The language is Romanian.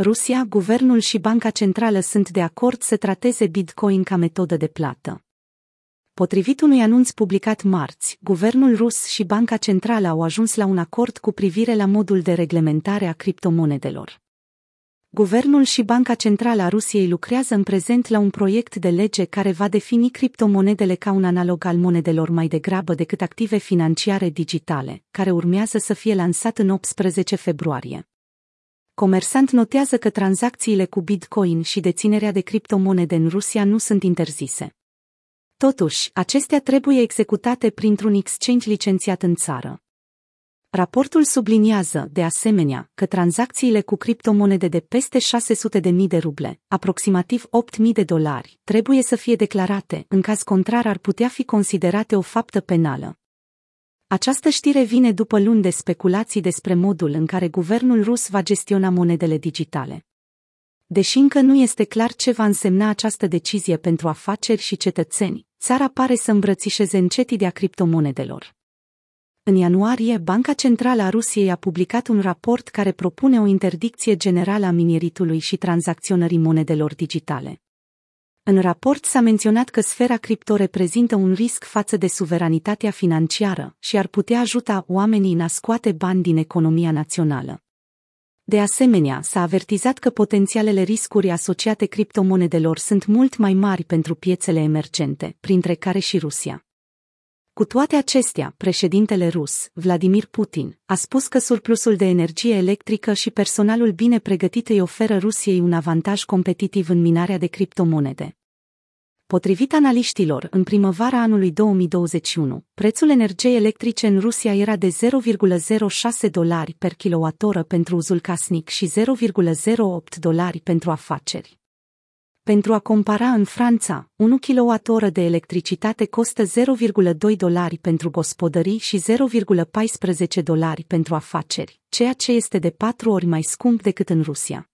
Rusia, guvernul și Banca Centrală sunt de acord să trateze Bitcoin ca metodă de plată. Potrivit unui anunț publicat marți, guvernul rus și Banca Centrală au ajuns la un acord cu privire la modul de reglementare a criptomonedelor. Guvernul și Banca Centrală a Rusiei lucrează în prezent la un proiect de lege care va defini criptomonedele ca un analog al monedelor mai degrabă decât active financiare digitale, care urmează să fie lansat în 18 februarie. Comersant notează că tranzacțiile cu Bitcoin și deținerea de criptomonede în Rusia nu sunt interzise. Totuși, acestea trebuie executate printr-un exchange licențiat în țară. Raportul subliniază, de asemenea, că tranzacțiile cu criptomonede de peste 600.000 de ruble, aproximativ 8.000 de dolari, trebuie să fie declarate, în caz contrar ar putea fi considerate o faptă penală. Această știre vine după luni de speculații despre modul în care guvernul rus va gestiona monedele digitale. Deși încă nu este clar ce va însemna această decizie pentru afaceri și cetățeni, țara pare să îmbrățișeze încet ideea criptomonedelor. În ianuarie, Banca Centrală a Rusiei a publicat un raport care propune o interdicție generală a minieritului și tranzacționării monedelor digitale. În raport s-a menționat că sfera cripto reprezintă un risc față de suveranitatea financiară și ar putea ajuta oamenii în a scoate bani din economia națională. De asemenea, s-a avertizat că potențialele riscuri asociate criptomonedelor sunt mult mai mari pentru piețele emergente, printre care și Rusia. Cu toate acestea, președintele rus, Vladimir Putin, a spus că surplusul de energie electrică și personalul bine pregătit îi oferă Rusiei un avantaj competitiv în minarea de criptomonede. Potrivit analiștilor, în primăvara anului 2021, prețul energiei electrice în Rusia era de 0,06 dolari per kilowattoră pentru uzul casnic și 0,08 dolari pentru afaceri. Pentru a compara în Franța, 1 kWh de electricitate costă 0,2 dolari pentru gospodării și 0,14 dolari pentru afaceri, ceea ce este de patru ori mai scump decât în Rusia.